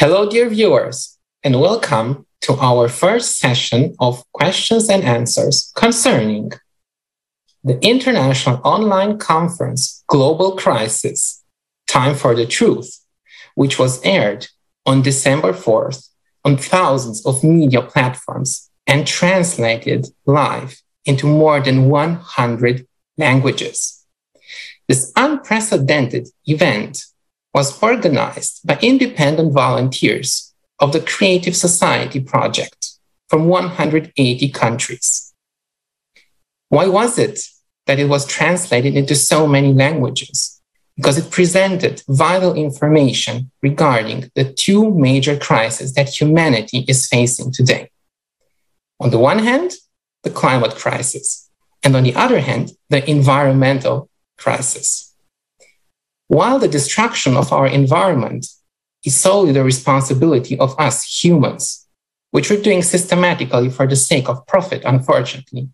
Hello, dear viewers, and welcome to our first session of questions and answers concerning the International Online Conference Global Crisis Time for the Truth, which was aired on December 4th on thousands of media platforms and translated live into more than 100 languages. This unprecedented event was organized by independent volunteers of the Creative Society Project from 180 countries. Why was it that it was translated into so many languages? Because it presented vital information regarding the two major crises that humanity is facing today. On the one hand, the climate crisis, and on the other hand, the environmental crisis. While the destruction of our environment is solely the responsibility of us humans, which we're doing systematically for the sake of profit, unfortunately,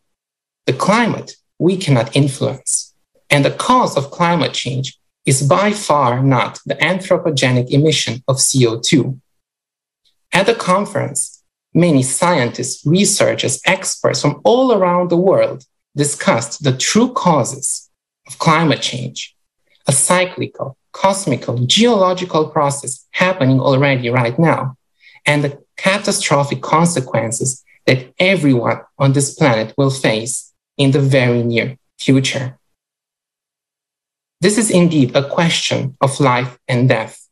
the climate we cannot influence. And the cause of climate change is by far not the anthropogenic emission of CO2. At the conference, many scientists, researchers, experts from all around the world discussed the true causes of climate change, a cyclical, cosmical, geological process happening already right now, and the catastrophic consequences that everyone on this planet will face in the very near future. This is indeed a question of life and death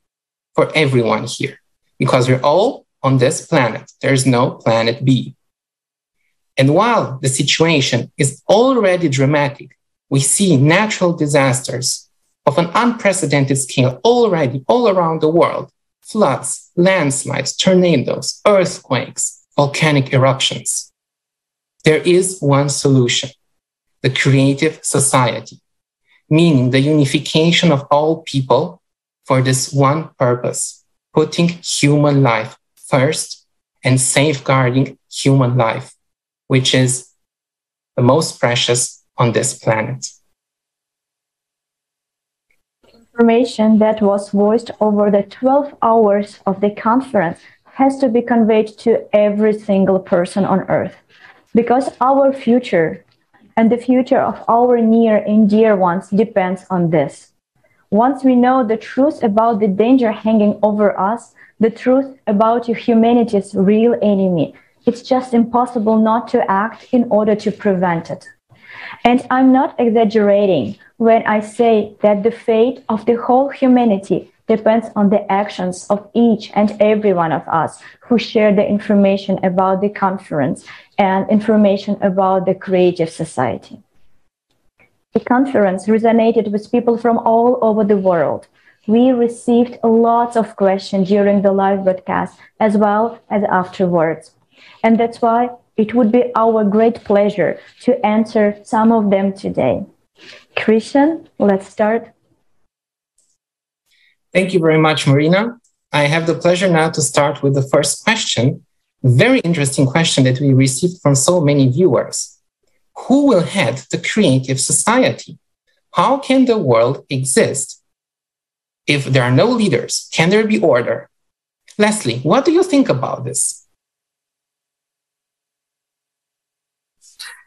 for everyone here, because we're all on this planet. There's no planet B. And while the situation is already dramatic, we see natural disasters of an unprecedented scale already all around the world floods, landslides, tornadoes, earthquakes, volcanic eruptions. There is one solution the creative society, meaning the unification of all people for this one purpose putting human life first and safeguarding human life, which is the most precious on this planet. Information that was voiced over the 12 hours of the conference has to be conveyed to every single person on earth because our future and the future of our near and dear ones depends on this. Once we know the truth about the danger hanging over us, the truth about humanity's real enemy, it's just impossible not to act in order to prevent it. And I'm not exaggerating when I say that the fate of the whole humanity depends on the actions of each and every one of us who share the information about the conference and information about the creative society. The conference resonated with people from all over the world. We received lots of questions during the live broadcast as well as afterwards. And that's why it would be our great pleasure to answer some of them today. Christian, let's start. Thank you very much, Marina. I have the pleasure now to start with the first question. Very interesting question that we received from so many viewers. Who will head the creative society? How can the world exist if there are no leaders? Can there be order? Leslie, what do you think about this?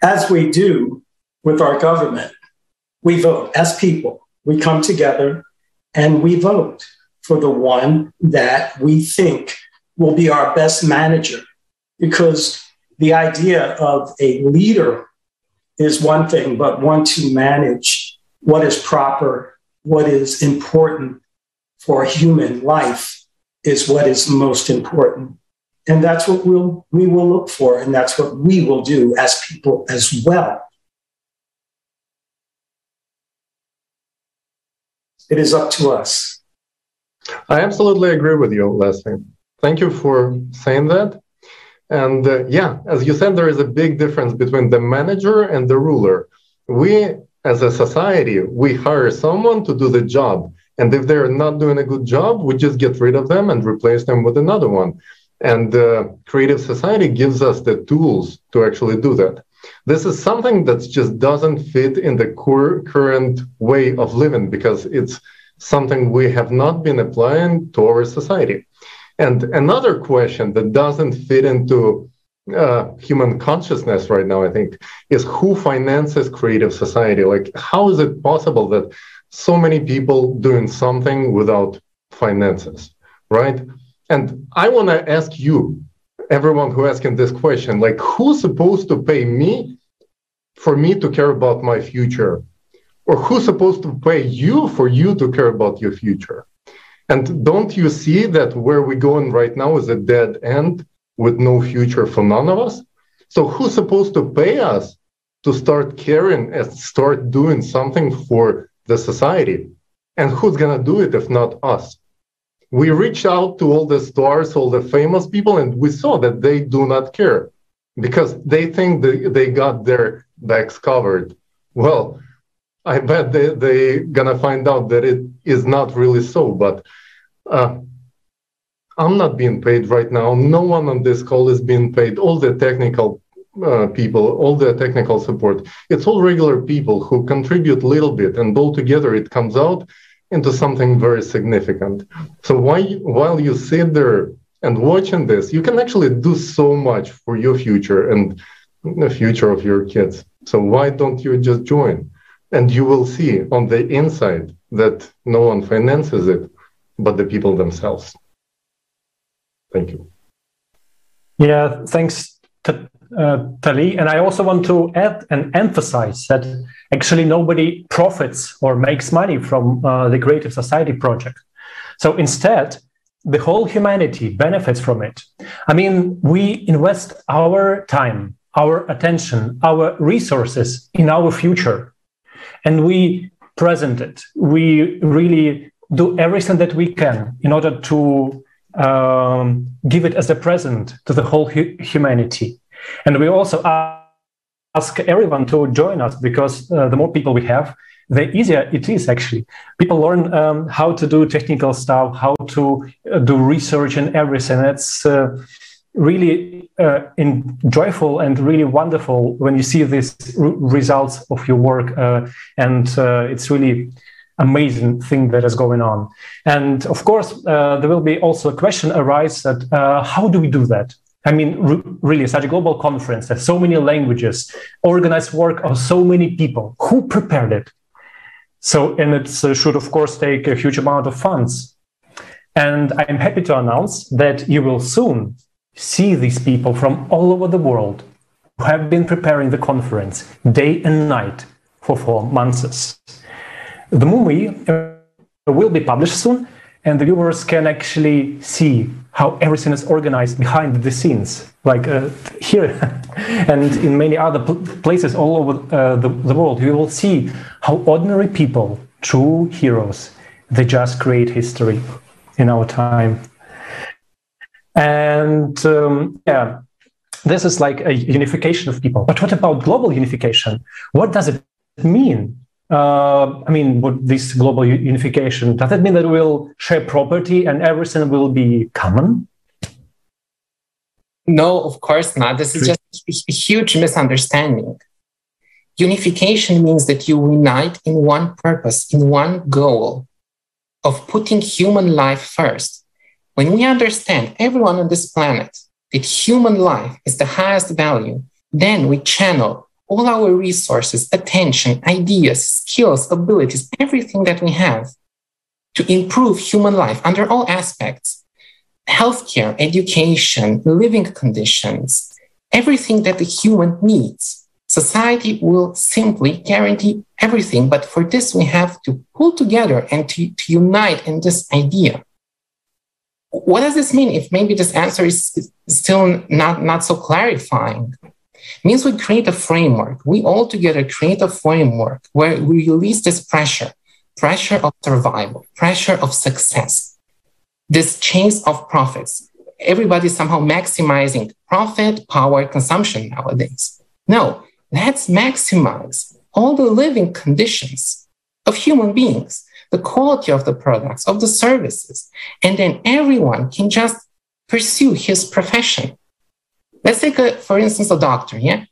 As we do with our government, we vote as people. We come together and we vote for the one that we think will be our best manager. Because the idea of a leader is one thing, but one to manage what is proper, what is important for human life is what is most important. And that's what we'll, we will look for, and that's what we will do as people as well. It is up to us. I absolutely agree with you, Leslie. Thank you for saying that. And uh, yeah, as you said, there is a big difference between the manager and the ruler. We, as a society, we hire someone to do the job. And if they're not doing a good job, we just get rid of them and replace them with another one. And uh, Creative Society gives us the tools to actually do that. This is something that just doesn't fit in the cur- current way of living because it's something we have not been applying to our society. And another question that doesn't fit into uh, human consciousness right now, I think, is who finances creative society? Like, how is it possible that so many people doing something without finances, right? And I want to ask you, everyone who asking this question, like, who's supposed to pay me for me to care about my future? Or who's supposed to pay you for you to care about your future? And don't you see that where we're going right now is a dead end with no future for none of us? So who's supposed to pay us to start caring and start doing something for the society? And who's gonna do it if not us? We reached out to all the stars, all the famous people, and we saw that they do not care because they think they, they got their backs covered. Well, I bet they, they gonna find out that it is not really so. But uh, I'm not being paid right now. No one on this call is being paid. All the technical uh, people, all the technical support, it's all regular people who contribute a little bit, and all together it comes out into something very significant. So while you sit there and watching this, you can actually do so much for your future and the future of your kids. So why don't you just join? And you will see on the inside that no one finances it, but the people themselves. Thank you. Yeah, thanks, to, uh, Tali. And I also want to add and emphasize that actually nobody profits or makes money from uh, the Creative Society project. So instead, the whole humanity benefits from it. I mean, we invest our time, our attention, our resources in our future and we present it. We really do everything that we can in order to um, give it as a present to the whole hu- humanity. And we also ask everyone to join us because uh, the more people we have, the easier it is actually. People learn um, how to do technical stuff, how to uh, do research and everything. It's uh, really uh, in, joyful and really wonderful when you see these results of your work uh, and uh, it's really amazing thing that is going on and of course uh, there will be also a question arise that uh, how do we do that i mean really such a global conference there's so many languages organized work of so many people. Who prepared it? So and it uh, should of course take a huge amount of funds. And i'm happy to announce that you will soon see these people from all over the world who have been preparing the conference day and night for four months. The movie uh, will be published soon, and the viewers can actually see how everything is organized behind the scenes, like uh, here and in many other places all over uh, the, the world. You will see how ordinary people, true heroes, they just create history in our time. And um, yeah, this is like a unification of people. But what about global unification? What does it mean? Uh, I mean, what this global unification does it mean that we'll share property and everything will be common? No, of course not. This is just a huge misunderstanding. Unification means that you unite in one purpose, in one goal of putting human life first when we understand everyone on this planet that human life is the highest value, then we channel all our resources, attention, ideas, skills, abilities, everything that we have to improve human life under all aspects healthcare, education, living conditions, everything that the human needs. Society will simply guarantee everything. But for this, we have to pull together and to, to unite in this idea what does this mean if maybe this answer is still not, not so clarifying? Means we create a framework. We all together create a framework where we release this pressure, pressure of survival, pressure of success, this chase of profits. Everybody somehow maximizing profit, power, consumption nowadays. No, let's maximize all the living conditions of human beings the quality of the products, of the services. And then everyone can just pursue his profession. Let's take, a, for instance, a doctor. Yeah.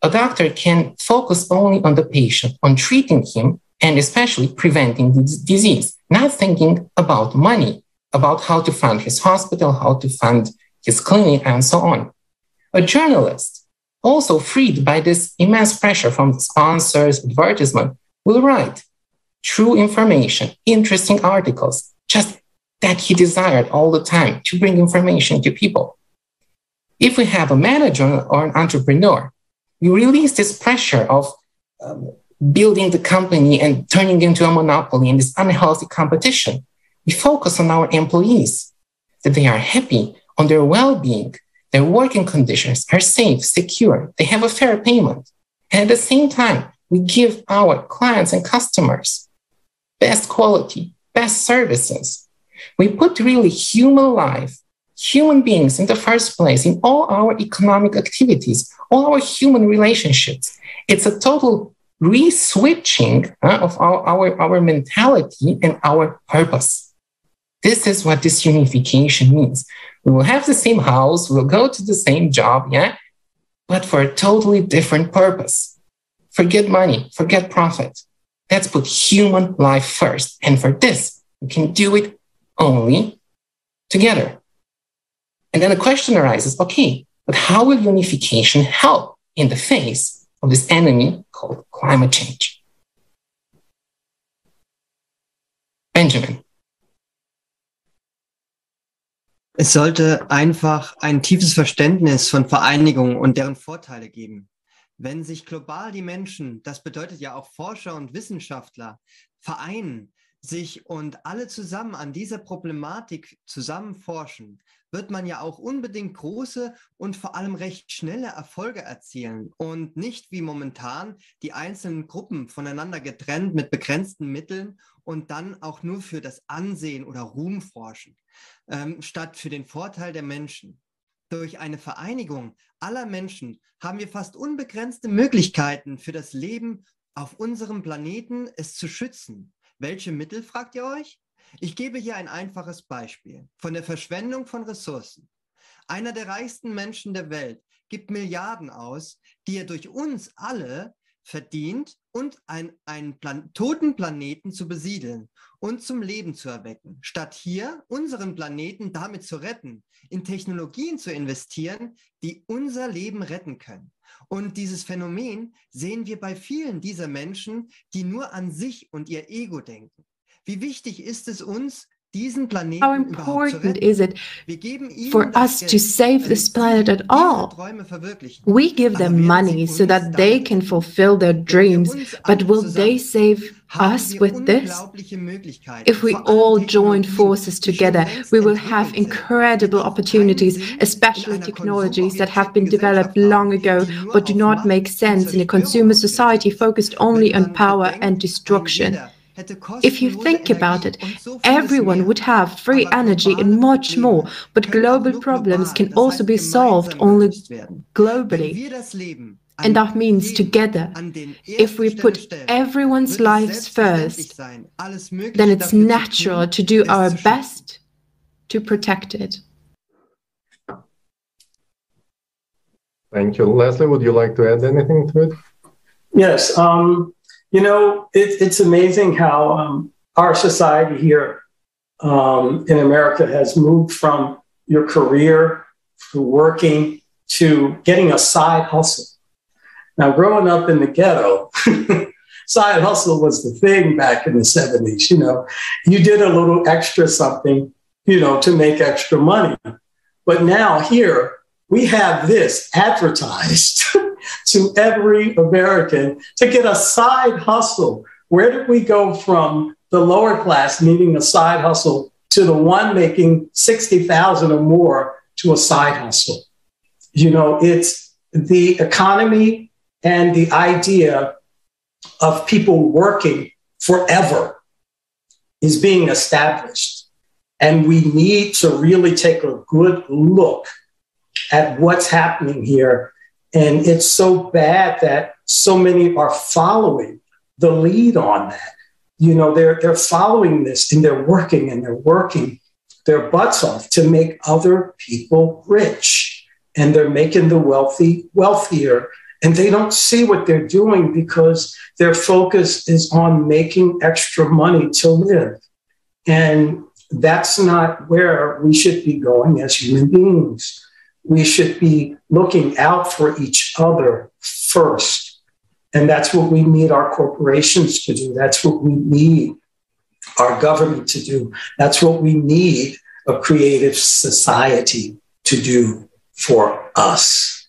A doctor can focus only on the patient, on treating him, and especially preventing the disease, not thinking about money, about how to fund his hospital, how to fund his clinic, and so on. A journalist, also freed by this immense pressure from sponsors, advertisement, will write true information, interesting articles, just that he desired all the time to bring information to people. If we have a manager or an entrepreneur, we release this pressure of um, building the company and turning into a monopoly in this unhealthy competition. We focus on our employees, that they are happy, on their well being, their working conditions are safe, secure, they have a fair payment. And at the same time, we give our clients and customers best quality, best services. We put really human life, human beings in the first place in all our economic activities, all our human relationships. It's a total re-switching uh, of our, our, our mentality and our purpose. This is what this unification means. We will have the same house, we'll go to the same job, yeah, but for a totally different purpose. Forget money, forget profit. Let's put human life first. And for this, we can do it only together. And then the question arises okay, but how will unification help in the face of this enemy called climate change? Benjamin. Es sollte einfach ein tiefes Verständnis von Vereinigungen und deren Vorteile geben. Wenn sich global die Menschen, das bedeutet ja auch Forscher und Wissenschaftler, vereinen, sich und alle zusammen an dieser Problematik zusammen forschen, wird man ja auch unbedingt große und vor allem recht schnelle Erfolge erzielen und nicht wie momentan die einzelnen Gruppen voneinander getrennt mit begrenzten Mitteln und dann auch nur für das Ansehen oder Ruhm forschen, ähm, statt für den Vorteil der Menschen. Durch eine Vereinigung aller Menschen haben wir fast unbegrenzte Möglichkeiten für das Leben auf unserem Planeten, es zu schützen. Welche Mittel, fragt ihr euch? Ich gebe hier ein einfaches Beispiel von der Verschwendung von Ressourcen. Einer der reichsten Menschen der Welt gibt Milliarden aus, die er durch uns alle verdient und ein, einen Plan toten Planeten zu besiedeln und zum Leben zu erwecken, statt hier unseren Planeten damit zu retten, in Technologien zu investieren, die unser Leben retten können. Und dieses Phänomen sehen wir bei vielen dieser Menschen, die nur an sich und ihr Ego denken. Wie wichtig ist es uns, How important is it for us to save this planet at all? We give them money so that they can fulfill their dreams, but will they save us with this? If we all join forces together, we will have incredible opportunities, especially technologies that have been developed long ago but do not make sense in a consumer society focused only on power and destruction. If you think about it, everyone would have free energy and much more, but global problems can also be solved only globally. And that means together. If we put everyone's lives first, then it's natural to do our best to protect it. Thank you. Leslie, would you like to add anything to it? Yes. Um, you know, it, it's amazing how um, our society here um, in America has moved from your career to working to getting a side hustle. Now, growing up in the ghetto, side hustle was the thing back in the 70s. You know, you did a little extra something, you know, to make extra money. But now here, we have this advertised to every American to get a side hustle. Where did we go from the lower class needing a side hustle to the one making 60,000 or more to a side hustle? You know, it's the economy and the idea of people working forever is being established. And we need to really take a good look at what's happening here and it's so bad that so many are following the lead on that. You know, they're, they're following this and they're working and they're working their butts off to make other people rich. And they're making the wealthy wealthier. And they don't see what they're doing because their focus is on making extra money to live. And that's not where we should be going as human beings. We should be looking out for each other first. And that's what we need our corporations to do. That's what we need our government to do. That's what we need a creative society to do for us.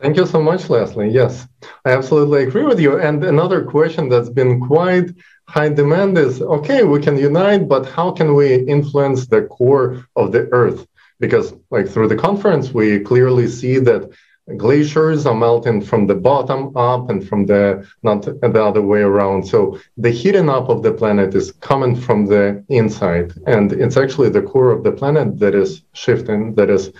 Thank you so much, Leslie. Yes, I absolutely agree with you. And another question that's been quite high demand is okay, we can unite, but how can we influence the core of the earth? Because, like, through the conference, we clearly see that glaciers are melting from the bottom up and from the not the other way around. So the heating up of the planet is coming from the inside. And it's actually the core of the planet that is shifting that is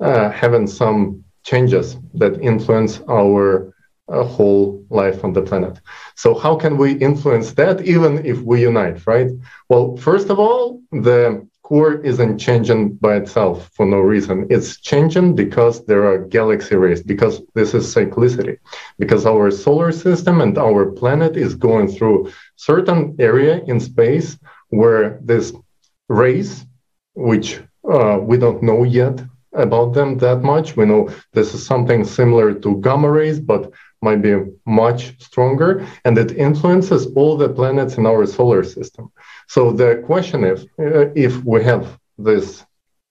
uh, having some changes that influence our uh, whole life on the planet. So how can we influence that even if we unite right? Well first of all the core isn't changing by itself for no reason. It's changing because there are galaxy rays, because this is cyclicity, because our solar system and our planet is going through certain area in space where this rays, which uh, we don't know yet about them that much. We know this is something similar to gamma rays, but might be much stronger, and it influences all the planets in our solar system. So the question is, uh, if we have this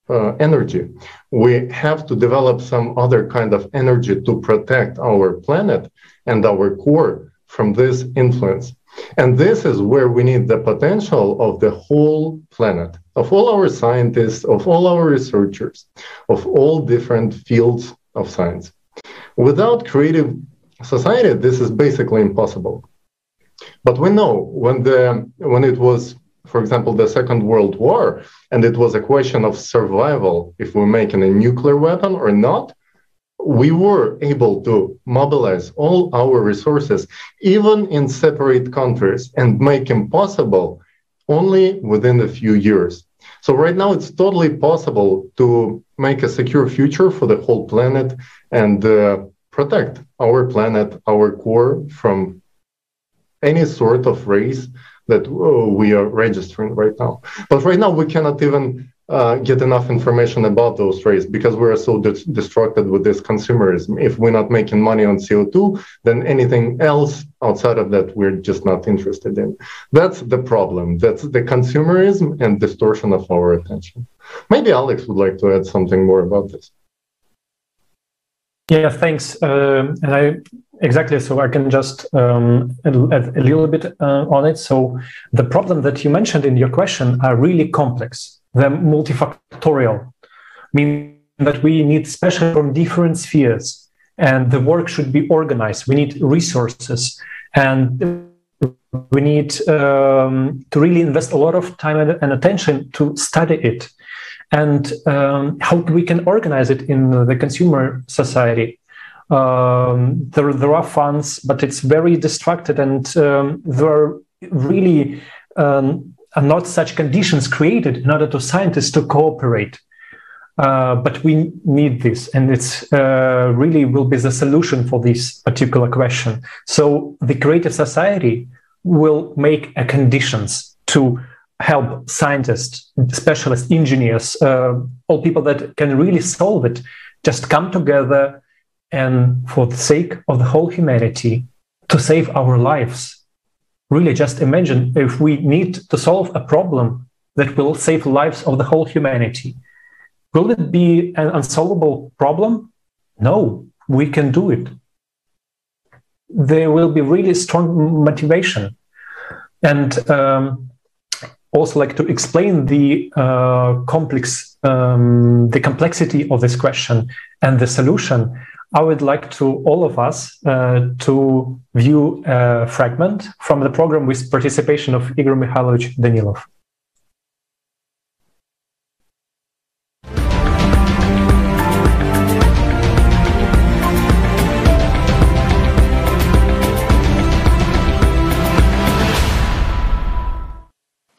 uh, energy, we have to develop some other kind of energy to protect our planet and our core from this influence. And this is where we need the potential of the whole planet, of all our scientists, of all our researchers, of all different fields of science. Without creative society, this is basically impossible. But we know when the when it was for example, the Second World War, and it was a question of survival if we're making a nuclear weapon or not, we were able to mobilize all our resources, even in separate countries, and make them possible only within a few years. So, right now, it's totally possible to make a secure future for the whole planet and uh, protect our planet, our core from any sort of race that uh, we are registering right now. But right now, we cannot even uh, get enough information about those rates because we are so dis- distracted with this consumerism. If we're not making money on CO2, then anything else outside of that, we're just not interested in. That's the problem. That's the consumerism and distortion of our attention. Maybe Alex would like to add something more about this. Yeah, thanks. Uh, and I exactly so I can just um, add a little bit uh, on it. So the problem that you mentioned in your question are really complex. They're multifactorial, meaning that we need special from different spheres, and the work should be organized. We need resources, and we need um, to really invest a lot of time and attention to study it and um, how we can organize it in the consumer society. Um, there, there are funds, but it's very distracted, and um, there are really um, are not such conditions created in order to scientists to cooperate. Uh, but we need this, and it's uh, really will be the solution for this particular question. So the creative society will make a conditions to help scientists, specialists, engineers, uh, all people that can really solve it, just come together and for the sake of the whole humanity to save our lives. Really, just imagine if we need to solve a problem that will save lives of the whole humanity. Will it be an unsolvable problem? No, we can do it. There will be really strong motivation. And um, also like to explain the uh, complex, um, the complexity of this question and the solution. I would like to all of us uh, to view a fragment from the program with participation of Igor Mikhailovich Danilov.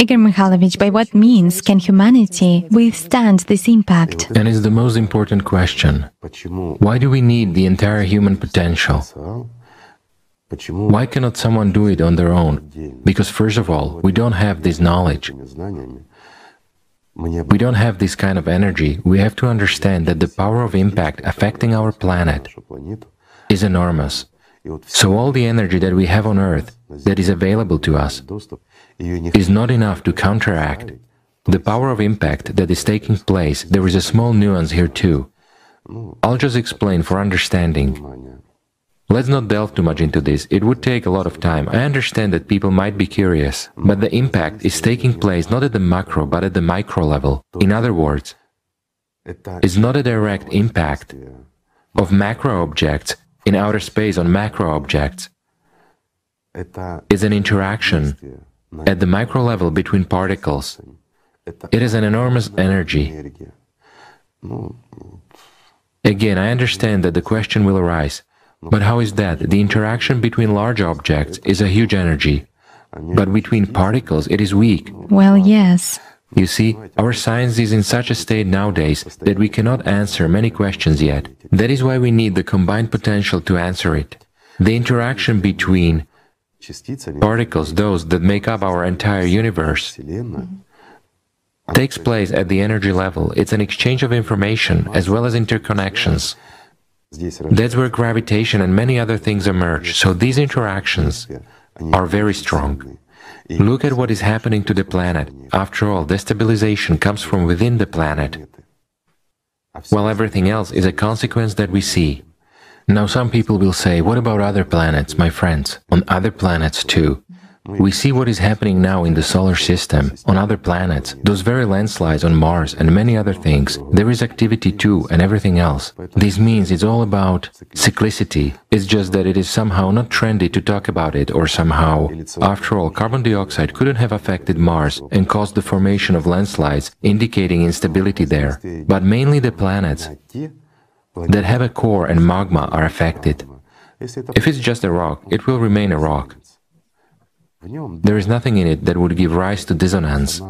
Igor Mikhailovich, by what means can humanity withstand this impact? And it's the most important question. Why do we need the entire human potential? Why cannot someone do it on their own? Because, first of all, we don't have this knowledge. We don't have this kind of energy. We have to understand that the power of impact affecting our planet is enormous. So, all the energy that we have on Earth that is available to us is not enough to counteract the power of impact that is taking place. There is a small nuance here, too. I'll just explain for understanding. Let's not delve too much into this, it would take a lot of time. I understand that people might be curious, but the impact is taking place not at the macro but at the micro level. In other words, it's not a direct impact of macro objects in outer space on macro objects. It's an interaction at the micro level between particles. It is an enormous energy. Again, I understand that the question will arise but how is that? The interaction between large objects is a huge energy, but between particles it is weak. Well, yes. You see, our science is in such a state nowadays that we cannot answer many questions yet. That is why we need the combined potential to answer it. The interaction between particles, those that make up our entire universe, takes place at the energy level. It's an exchange of information as well as interconnections. That's where gravitation and many other things emerge, so these interactions are very strong. Look at what is happening to the planet. After all, destabilization comes from within the planet, while everything else is a consequence that we see. Now some people will say, what about other planets, my friends? On other planets too. We see what is happening now in the solar system, on other planets, those very landslides on Mars and many other things. There is activity too and everything else. This means it's all about cyclicity. It's just that it is somehow not trendy to talk about it or somehow. After all, carbon dioxide couldn't have affected Mars and caused the formation of landslides, indicating instability there. But mainly the planets that have a core and magma are affected. If it's just a rock, it will remain a rock. There is nothing in it that would give rise to dissonance.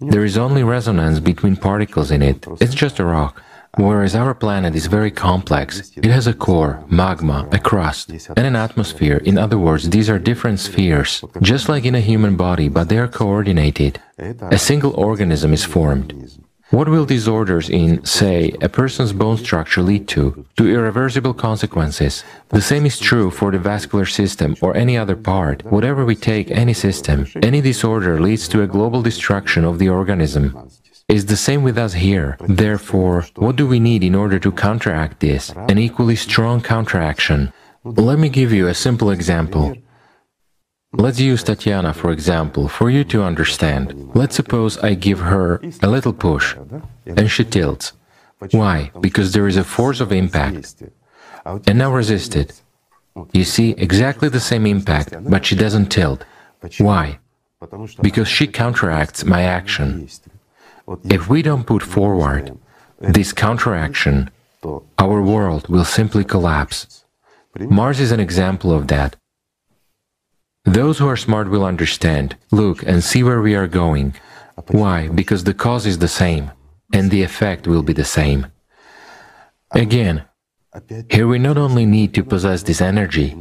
There is only resonance between particles in it. It's just a rock. Whereas our planet is very complex, it has a core, magma, a crust, and an atmosphere. In other words, these are different spheres, just like in a human body, but they are coordinated. A single organism is formed. What will disorders in, say, a person's bone structure lead to? To irreversible consequences. The same is true for the vascular system or any other part. Whatever we take, any system, any disorder leads to a global destruction of the organism. It's the same with us here. Therefore, what do we need in order to counteract this? An equally strong counteraction. Let me give you a simple example. Let's use Tatiana, for example, for you to understand. Let's suppose I give her a little push, and she tilts. Why? Because there is a force of impact. And now resist it. You see, exactly the same impact, but she doesn't tilt. Why? Because she counteracts my action. If we don't put forward this counteraction, our world will simply collapse. Mars is an example of that. Those who are smart will understand, look and see where we are going. Why? Because the cause is the same, and the effect will be the same. Again, here we not only need to possess this energy,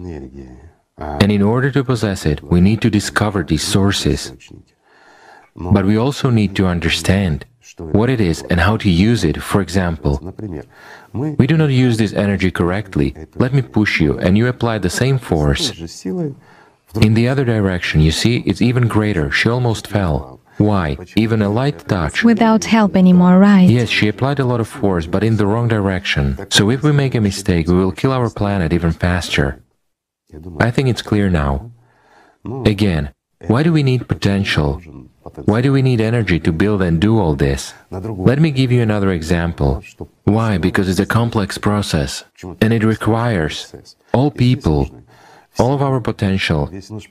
and in order to possess it, we need to discover these sources. But we also need to understand what it is and how to use it. For example, we do not use this energy correctly. Let me push you, and you apply the same force. In the other direction, you see, it's even greater. She almost fell. Why? Even a light touch. Without help anymore, right? Yes, she applied a lot of force, but in the wrong direction. So if we make a mistake, we will kill our planet even faster. I think it's clear now. Again, why do we need potential? Why do we need energy to build and do all this? Let me give you another example. Why? Because it's a complex process, and it requires all people all of our potential.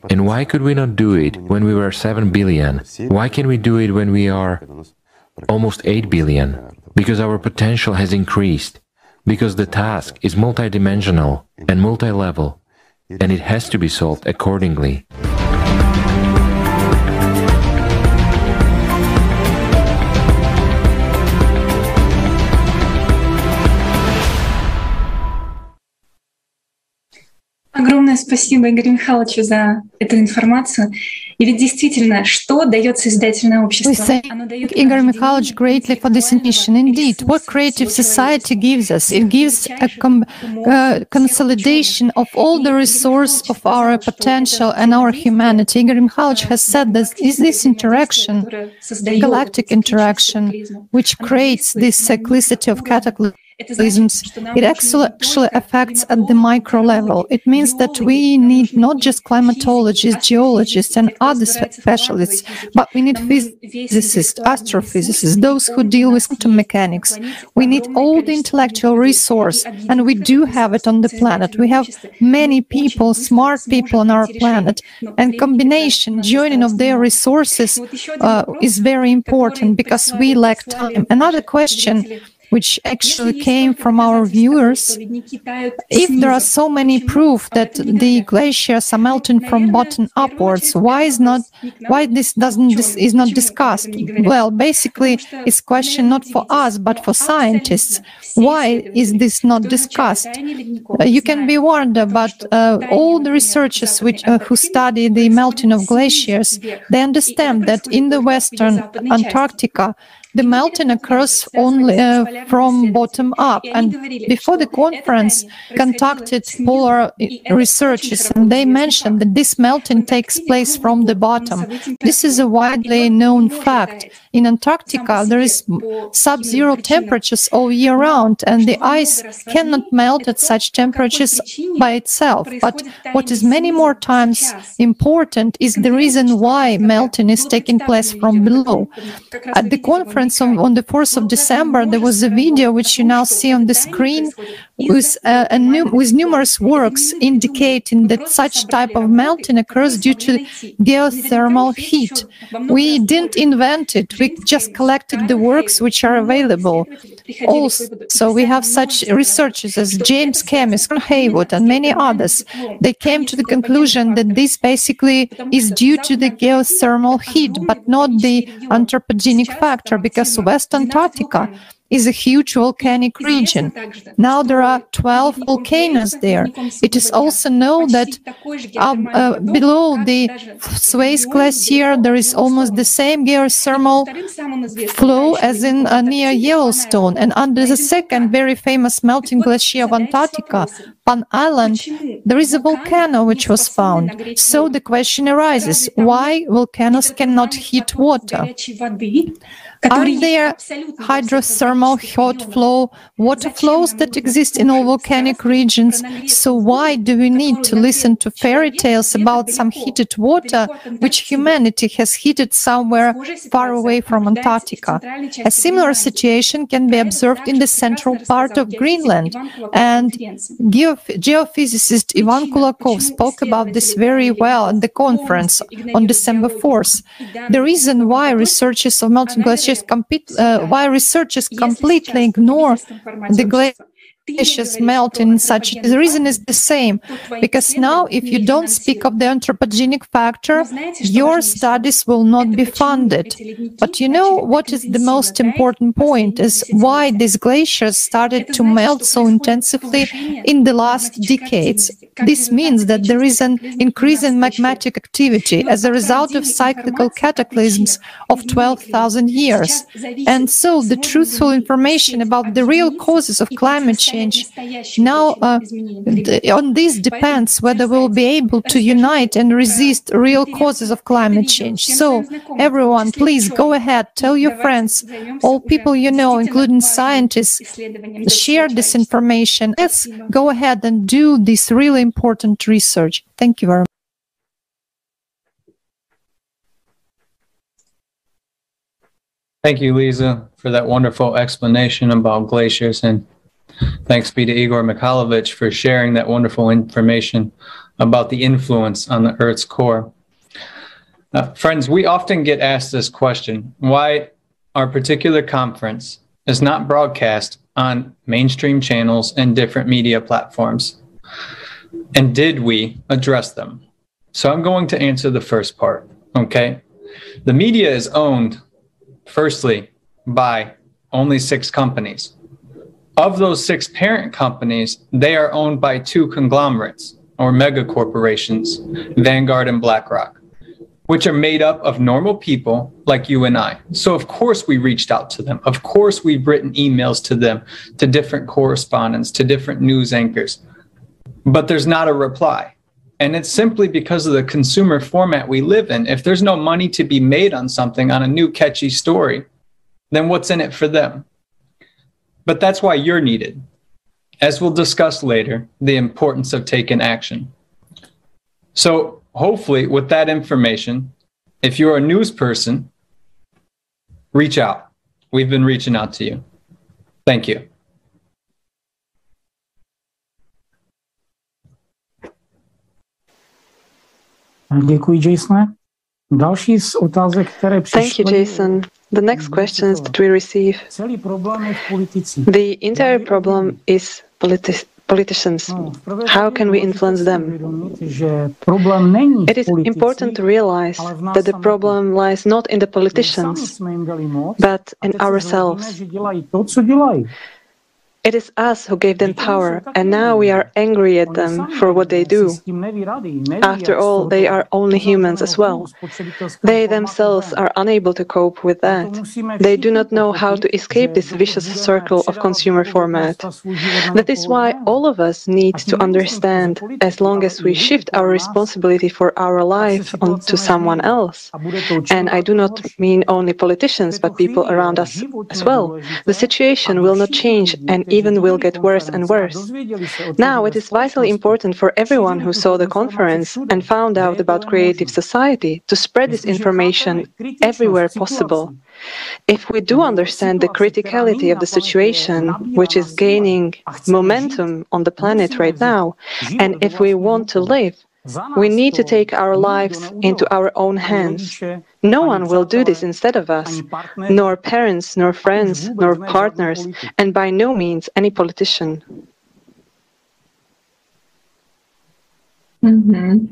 And why could we not do it when we were 7 billion? Why can we do it when we are almost 8 billion? Because our potential has increased. Because the task is multidimensional and multi-level, and it has to be solved accordingly. Огромное спасибо Игорю Михайловичу за эту информацию. И ведь действительно, что дает созидательное общество? Igor Mikhailovich greatly for this initiative. Indeed, what creative society gives us? It gives a com- uh, consolidation of all the resource of our potential and our humanity. Igor Mikhailovich has said that is this interaction, galactic interaction, which creates this cyclicity of cataclysm it actually affects at the micro level. It means that we need not just climatologists, geologists, and other specialists, but we need physicists, astrophysicists, those who deal with quantum mechanics. We need all the intellectual resource, and we do have it on the planet. We have many people, smart people on our planet, and combination, joining of their resources uh, is very important because we lack time. Another question which actually came from our viewers, if there are so many proof that the glaciers are melting from bottom upwards, why is not why this doesn't this is not discussed? Well, basically, it's question not for us but for scientists. Why is this not discussed? Uh, you can be warned about uh, all the researchers which uh, who study the melting of glaciers. They understand that in the western Antarctica the melting occurs only uh, from bottom up. And before the conference, contacted polar researchers, and they mentioned that this melting takes place from the bottom. This is a widely known fact. In Antarctica, there is sub-zero temperatures all year round, and the ice cannot melt at such temperatures by itself. But what is many more times important is the reason why melting is taking place from below. At the conference on, on the 4th of December, there was a video which you now see on the screen with, uh, with numerous works indicating that such type of melting occurs due to geothermal heat. We didn't invent it we just collected the works which are available. Also, so we have such researchers as James Kamis, Haywood, and many others. They came to the conclusion that this basically is due to the geothermal heat, but not the anthropogenic factor, because West Antarctica is a huge volcanic region. Now there are 12 volcanoes there. It is also known that uh, uh, below the Thwaites Glacier there is almost the same geothermal flow as in uh, near Yellowstone. And under the second very famous melting glacier of Antarctica, Pine Island, there is a volcano which was found. So the question arises, why volcanoes cannot heat water? Are there hydrothermal hot flow water flows that exist in all volcanic regions? So why do we need to listen to fairy tales about some heated water which humanity has heated somewhere far away from Antarctica? A similar situation can be observed in the central part of Greenland. And geophysicist Ivan Kulakov spoke about this very well at the conference on December 4th. The reason why researchers of melting glaciers complete, uh, why researchers completely ignore the glaciers melting and such. The reason is the same, because now if you don't speak of the anthropogenic factor, your studies will not be funded. But you know what is the most important point is why these glaciers started to melt so intensively in the last decades. This means that there is an increase in magmatic activity as a result of cyclical cataclysms of 12,000 years. And so the truthful information about the real causes of climate change now uh, on this depends whether we'll be able to unite and resist real causes of climate change. So everyone, please go ahead, tell your friends, all people you know, including scientists, share this information. Let's go ahead and do this really important research. Thank you very much. Thank you, Lisa, for that wonderful explanation about glaciers. And thanks be to Igor Mikhailovich for sharing that wonderful information about the influence on the Earth's core. Friends, we often get asked this question why our particular conference is not broadcast on mainstream channels and different media platforms. And did we address them? So I'm going to answer the first part. Okay. The media is owned, firstly, by only six companies. Of those six parent companies, they are owned by two conglomerates. or mega corporations, Vanguard and BlackRock, which are made up of normal people like you and I. So, of course, we reached out to them. Of course, we've written emails to them, to different correspondents, to different news anchors, but there's not a reply. And it's simply because of the consumer format we live in. If there's no money to be made on something, on a new catchy story, then what's in it for them? But that's why you're needed. As we'll discuss later, the importance of taking action. So, hopefully, with that information, if you're a news person, reach out. We've been reaching out to you. Thank you. Děkuji, Jasone. Další z otázek, které Thank you, Jason. The next questions that we receive. The entire problem is politi- politicians. How can we influence them? It is important to realize that the problem lies not in the politicians, but in ourselves. It is us who gave them power, and now we are angry at them for what they do. After all, they are only humans as well. They themselves are unable to cope with that. They do not know how to escape this vicious circle of consumer format. That is why all of us need to understand as long as we shift our responsibility for our life onto someone else, and I do not mean only politicians, but people around us as well, the situation will not change and even will get worse and worse. Now, it is vitally important for everyone who saw the conference and found out about Creative Society to spread this information everywhere possible. If we do understand the criticality of the situation, which is gaining momentum on the planet right now, and if we want to live, we need to take our lives into our own hands. No one will do this instead of us, nor parents, nor friends, nor partners, and by no means any politician. Mm-hmm.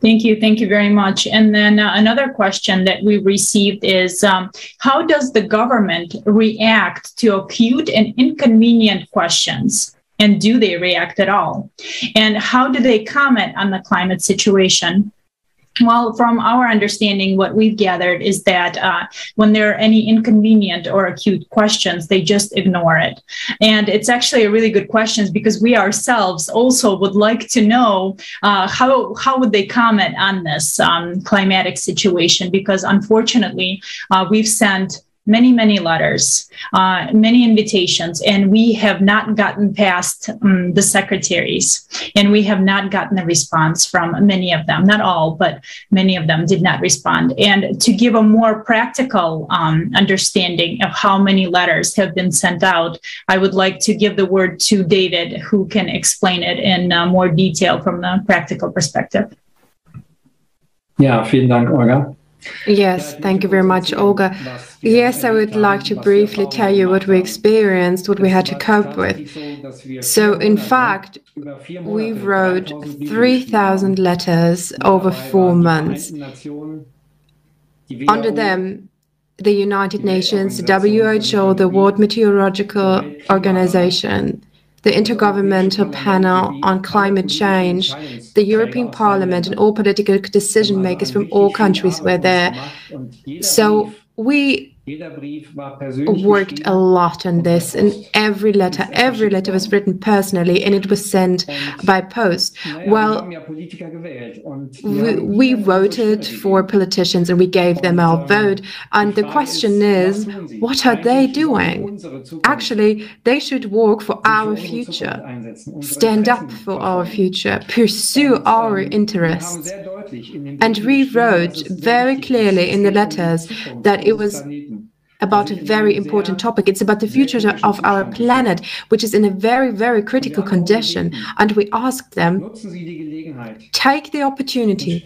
Thank you. Thank you very much. And then uh, another question that we received is um, How does the government react to acute and inconvenient questions? And do they react at all? And how do they comment on the climate situation? Well, from our understanding, what we've gathered is that uh, when there are any inconvenient or acute questions, they just ignore it. And it's actually a really good question because we ourselves also would like to know uh, how, how would they comment on this um, climatic situation? Because unfortunately, uh, we've sent many, many letters, uh, many invitations, and we have not gotten past um, the secretaries, and we have not gotten a response from many of them. Not all, but many of them did not respond. And to give a more practical um, understanding of how many letters have been sent out, I would like to give the word to David, who can explain it in uh, more detail from the practical perspective. Ja, vielen Dank, Olga. Yes, thank you very much, Olga. Yes, I would like to briefly tell you what we experienced, what we had to cope with. So, in fact, we wrote 3,000 letters over four months. Under them, the United Nations, the WHO, the World Meteorological Organization, the Intergovernmental Panel on Climate Change, the European Parliament, and all political decision makers from all countries were there. So we worked a lot on this. And every letter every letter was written personally and it was sent by post. Well we, we voted for politicians and we gave them our vote. And the question is what are they doing? Actually they should work for our future. stand up for our future. Pursue our interests. and we wrote very clearly in the letters that it was about a very important topic. It's about the future of our planet, which is in a very, very critical condition. And we ask them, take the opportunity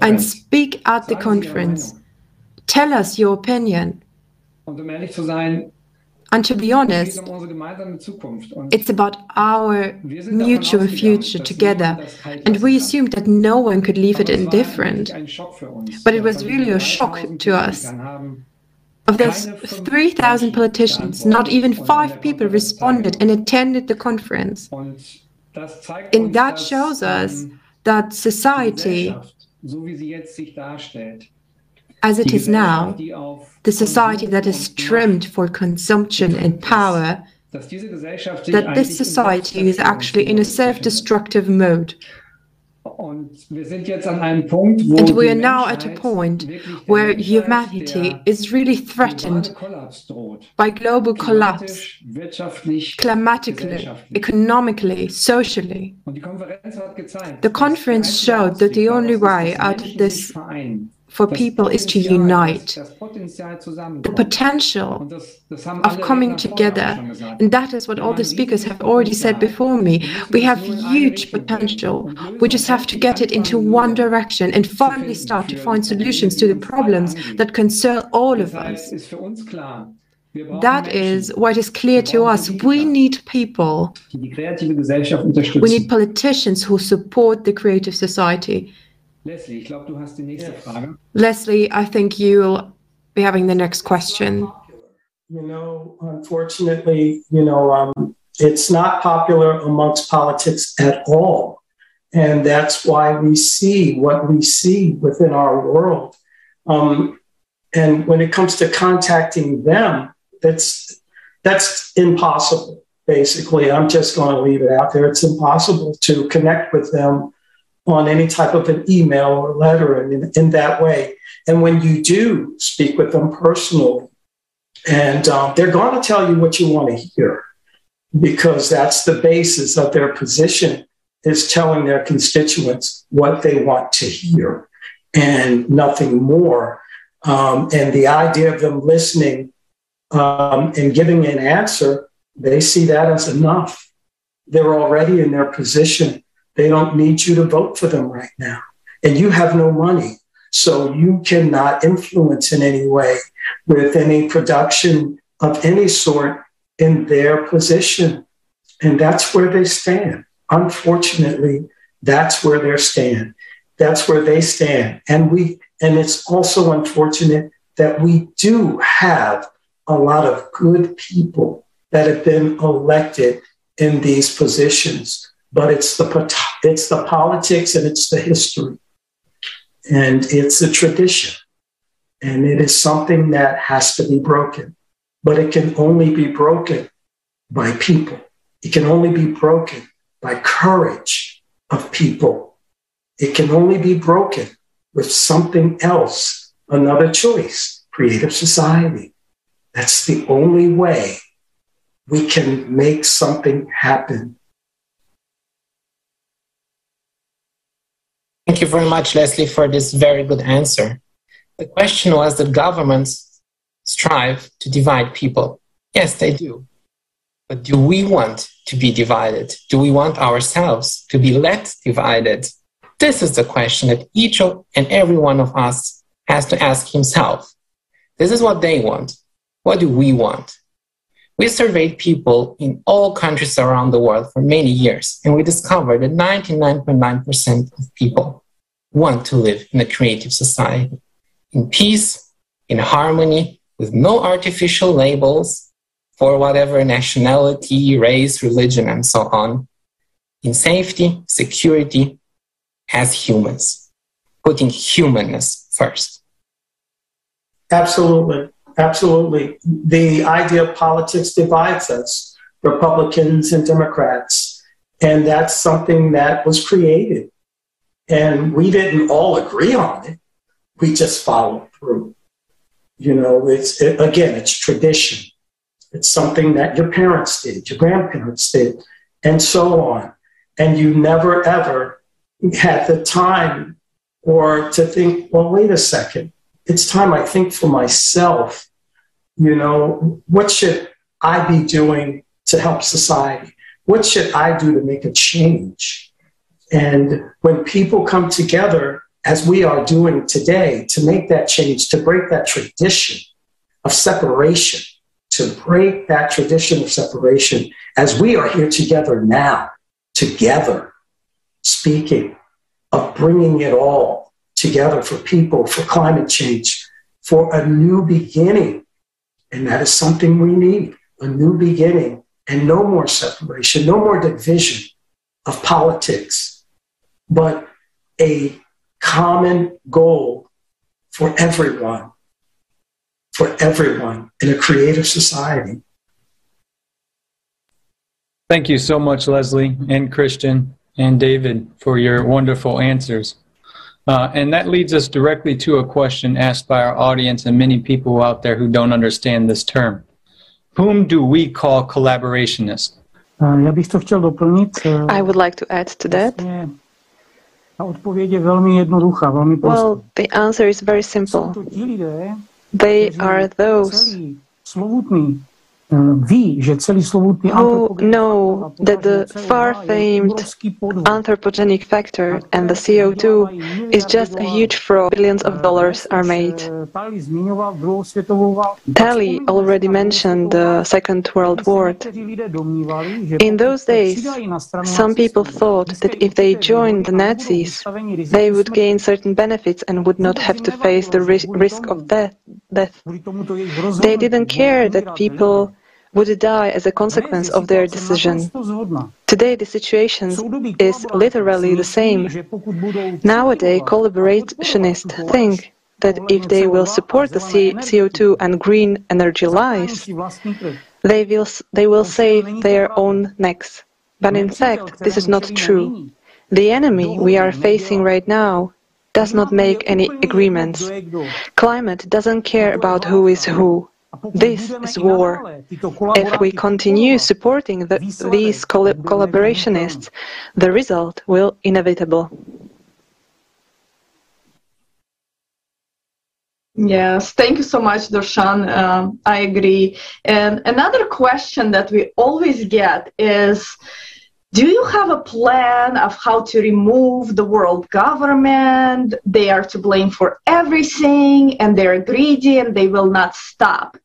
and speak at the conference. Tell us your opinion. And to be honest, it's about our mutual future together. And we assumed that no one could leave it indifferent. But it was really a shock to us. Of those 3,000 politicians, not even five people responded and attended the conference. And that shows us that society, as it is now, the society that is trimmed for consumption and power, that this society is actually in a self destructive mode. And we are now at a point where humanity is really threatened by global collapse, climatically, economically, socially. The conference showed that the only way out of this for people is to unite. The potential of coming together, and that is what all the speakers have already said before me. We have huge potential. We just have to get it into one direction and finally start to find solutions to the problems that concern all of us. That is what is clear to us. We need people. We need politicians who support the creative society. Leslie, ich glaube, du hast die nächste yes. Frage. Leslie, I think you'll be having the next question. You know, unfortunately, you know, um, it's not popular amongst politics at all. And that's why we see what we see within our world. Um, and when it comes to contacting them, that's that's impossible. Basically, I'm just going to leave it out there. It's impossible to connect with them on any type of an email or letter in, in that way. And when you do speak with them personally, and um, they're going to tell you what you want to hear because that's the basis of their position is telling their constituents what they want to hear and nothing more. Um, and the idea of them listening um, and giving an answer, they see that as enough. They're already in their position they don't need you to vote for them right now. And you have no money. So you cannot influence in any way with any production of any sort in their position. And that's where they stand. Unfortunately, that's where they stand. That's where they stand. And we and it's also unfortunate that we do have a lot of good people that have been elected in these positions but it's the it's the politics and it's the history. And it's a tradition. And it is something that has to be broken. But it can only be broken by people. It can only be broken by courage of people. It can only be broken with something else another choice creative society. That's the only way we can make something happen Thank you very much, Leslie, for this very good answer. The question was that governments strive to divide people. Yes, they do. But do we want to be divided? Do we want ourselves to be left divided? This is the question that each and every one of us has to ask himself. This is what they want. What do we want? We surveyed people in all countries around the world for many years, and we discovered that 99.9% of people want to live in a creative society in peace, in harmony, with no artificial labels for whatever nationality, race, religion, and so on, in safety, security, as humans, putting humanness first. Absolutely. Absolutely. The idea of politics divides us, Republicans and Democrats. And that's something that was created. And we didn't all agree on it. We just followed through. You know, it's, it, again, it's tradition. It's something that your parents did, your grandparents did, and so on. And you never ever had the time or to think, well, wait a second it's time I think for myself, you know, what should I be doing to help society? What should I do to make a change? And when people come together, as we are doing today, to make that change, to break that tradition of separation, to break that tradition of separation, as we are here together now, together, speaking of bringing it all together for people, for climate change, for a new beginning. And that is something we need a new beginning and no more separation, no more division of politics, but a common goal for everyone, for everyone in a creative society. Thank you so much, Leslie and Christian and David, for your wonderful answers. Uh, and that leads us directly to a question asked by our audience and many people out there who don't understand this term. Whom do we call collaborationists? Já bych to chtěl doplnit. I would like to add to that. Ta odpověď je velmi jednoduchá, velmi prostá. Well, the answer is very simple. They are those že who know that the far-famed anthropogenic factor and the CO2 is just a huge fraud. Billions of dollars are made. Tally already mentioned the Second World War. In those days, some people thought that if they joined the Nazis, they would gain certain benefits and would not have to face the risk of death. death. They didn't care that people would die as a consequence of their decision. Today, the situation is literally the same. Nowadays, collaborationists think that if they will support the CO2 and green energy lies, they will, they will save their own necks. But in fact, this is not true. The enemy we are facing right now does not make any agreements. Climate doesn't care about who is who. This is war. If we continue supporting the, these collaborationists, the result will inevitable. Yes, thank you so much, Darshan. Um, I agree. And another question that we always get is do you have a plan of how to remove the world government? They are to blame for everything and they're greedy and they will not stop.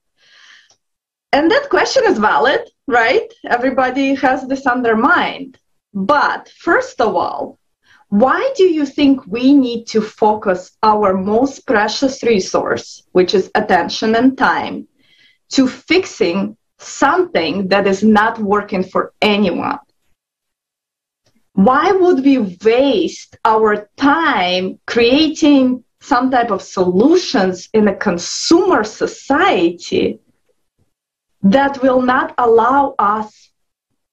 And that question is valid, right? Everybody has this on their mind. But first of all, why do you think we need to focus our most precious resource, which is attention and time, to fixing something that is not working for anyone? Why would we waste our time creating some type of solutions in a consumer society that will not allow us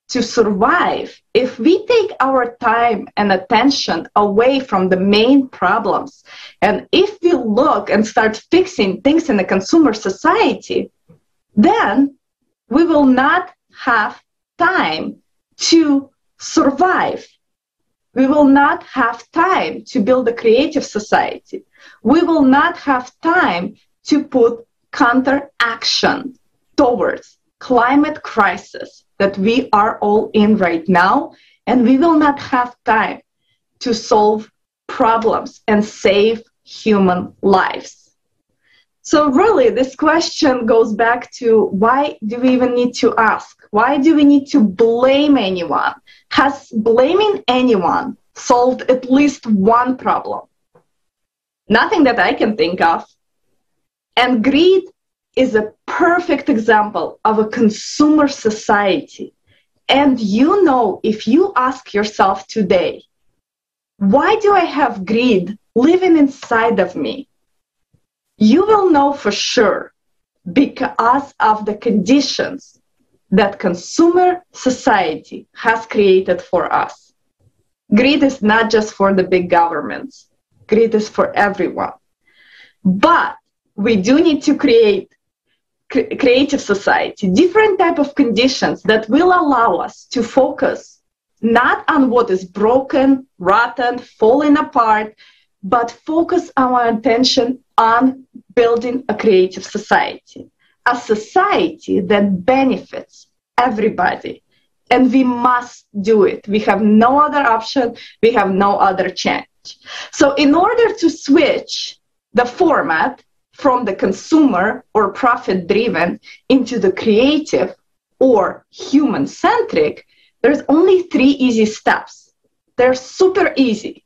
to survive. If we take our time and attention away from the main problems, and if we look and start fixing things in the consumer society, then we will not have time to survive. We will not have time to build a creative society. We will not have time to put counteraction towards climate crisis that we are all in right now and we will not have time to solve problems and save human lives. So really this question goes back to why do we even need to ask? Why do we need to blame anyone? Has blaming anyone solved at least one problem? Nothing that i can think of. And greed is a perfect example of a consumer society. And you know, if you ask yourself today, why do I have greed living inside of me? You will know for sure because of the conditions that consumer society has created for us. Greed is not just for the big governments. Greed is for everyone. But we do need to create creative society, different type of conditions that will allow us to focus not on what is broken, rotten, falling apart, but focus our attention on building a creative society, a society that benefits everybody. And we must do it. We have no other option. We have no other change. So in order to switch the format, from the consumer or profit driven into the creative or human centric, there's only three easy steps. They're super easy.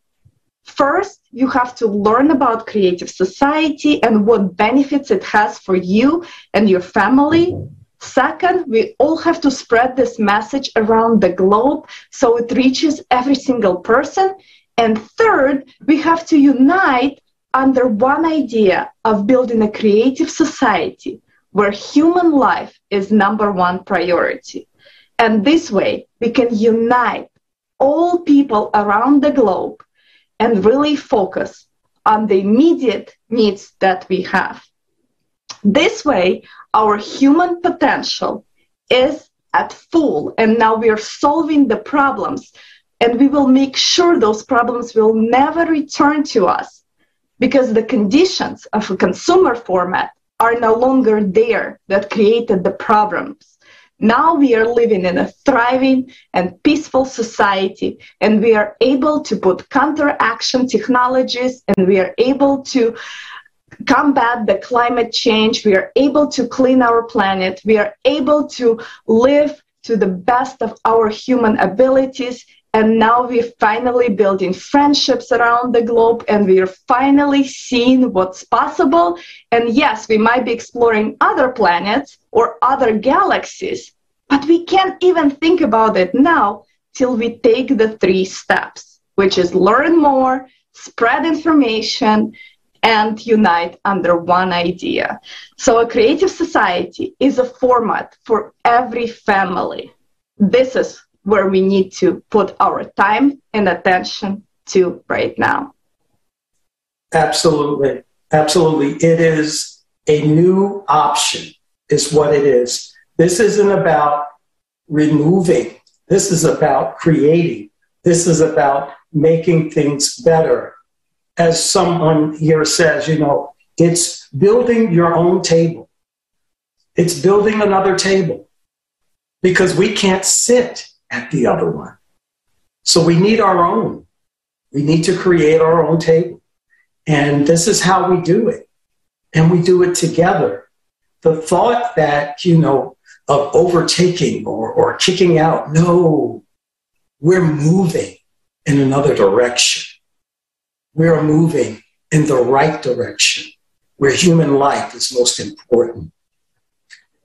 First, you have to learn about creative society and what benefits it has for you and your family. Second, we all have to spread this message around the globe so it reaches every single person. And third, we have to unite under one idea of building a creative society where human life is number one priority. And this way, we can unite all people around the globe and really focus on the immediate needs that we have. This way, our human potential is at full, and now we are solving the problems, and we will make sure those problems will never return to us because the conditions of a consumer format are no longer there that created the problems. Now we are living in a thriving and peaceful society, and we are able to put counteraction technologies and we are able to combat the climate change. We are able to clean our planet. We are able to live to the best of our human abilities. And now we're finally building friendships around the globe and we are finally seeing what's possible. And yes, we might be exploring other planets or other galaxies, but we can't even think about it now till we take the three steps, which is learn more, spread information, and unite under one idea. So, a creative society is a format for every family. This is where we need to put our time and attention to right now. Absolutely. Absolutely. It is a new option, is what it is. This isn't about removing, this is about creating, this is about making things better as someone here says, you know, it's building your own table. It's building another table because we can't sit at the other one. So we need our own. We need to create our own table. And this is how we do it. And we do it together. The thought that, you know, of overtaking or, or kicking out, no, we're moving in another direction we are moving in the right direction where human life is most important.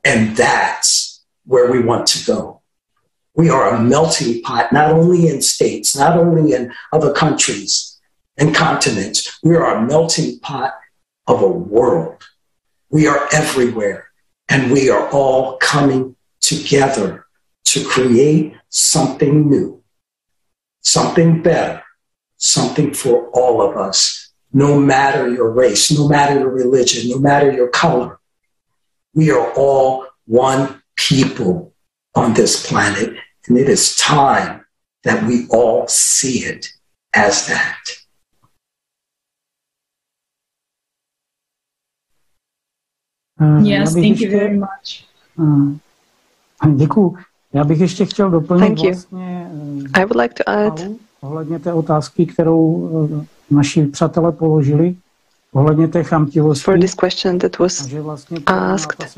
And that's where we want to go. We are a melting pot, not only in states, not only in other countries and continents. We are a melting pot of a world. We are everywhere, and we are all coming together to create something new, something better, something for all of us, no matter your race, no matter your religion, no matter your color. We are all one people on this planet, and it is time that we all see it as that. Uh, yes, thank you very much. Uh, děkuji. Já bych ještě chtěl doplnit Thank you. vlastně. I would like to add ohledně té otázky, kterou eh, naši přátelé položili, ohledně té chamtivosti. For this question that was asked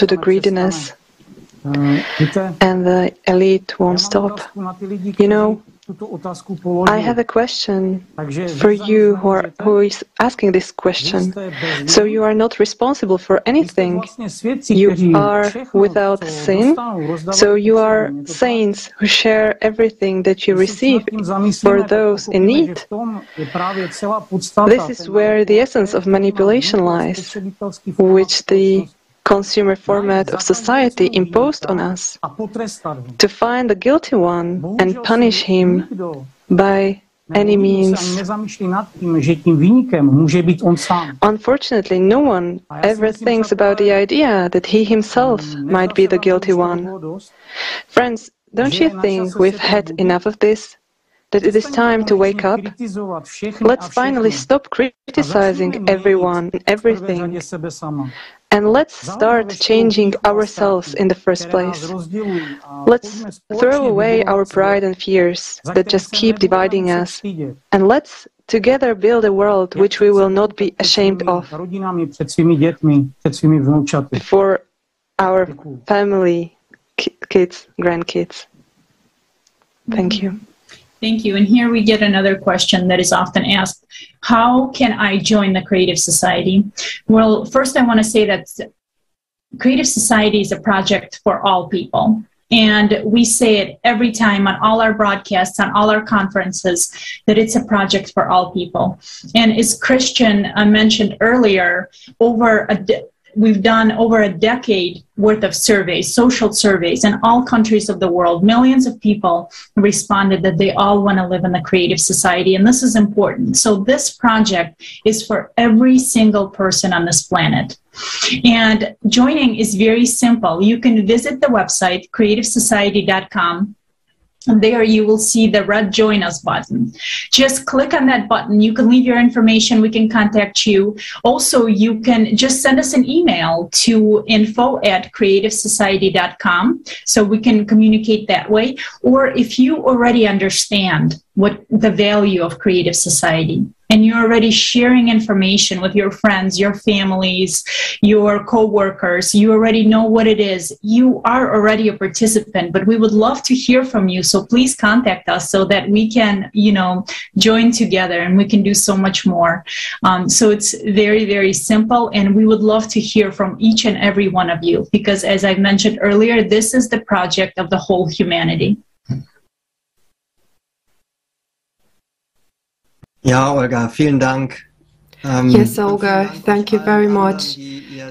to the greediness eh, and the elite won't stop. You know, I have a question for you who, are, who is asking this question. So you are not responsible for anything. You are without sin. So you are saints who share everything that you receive for those in need. This is where the essence of manipulation lies, which the consumer format of society imposed on us, to find the guilty one and punish him by any means. Unfortunately, no one ever thinks about the idea that he himself might be the guilty one. Friends, don't you think we've had enough of this? That it is time to wake up? Let's finally stop criticizing everyone and everything and let's start changing ourselves in the first place. Let's throw away our pride and fears that just keep dividing us. And let's together build a world which we will not be ashamed of. For our family, kids, grandkids. Thank you. Thank you. And here we get another question that is often asked How can I join the Creative Society? Well, first, I want to say that Creative Society is a project for all people. And we say it every time on all our broadcasts, on all our conferences, that it's a project for all people. And as Christian uh, mentioned earlier, over a we've done over a decade worth of surveys, social surveys in all countries of the world. Millions of people responded that they all want to live in the creative society, and this is important. So, this project is for every single person on this planet. And joining is very simple. You can visit the website, creativesociety.com there you will see the red join us button. Just click on that button. You can leave your information. We can contact you. Also you can just send us an email to info at creativesociety.com so we can communicate that way. Or if you already understand what the value of creative society and you're already sharing information with your friends, your families, your coworkers, you already know what it is. You are already a participant, but we would love to hear from you. So please contact us so that we can, you know, join together and we can do so much more. Um, so it's very, very simple. And we would love to hear from each and every one of you because as I mentioned earlier, this is the project of the whole humanity. Ja, Olga, vielen Dank. Um, yes, Olga, thank you very much.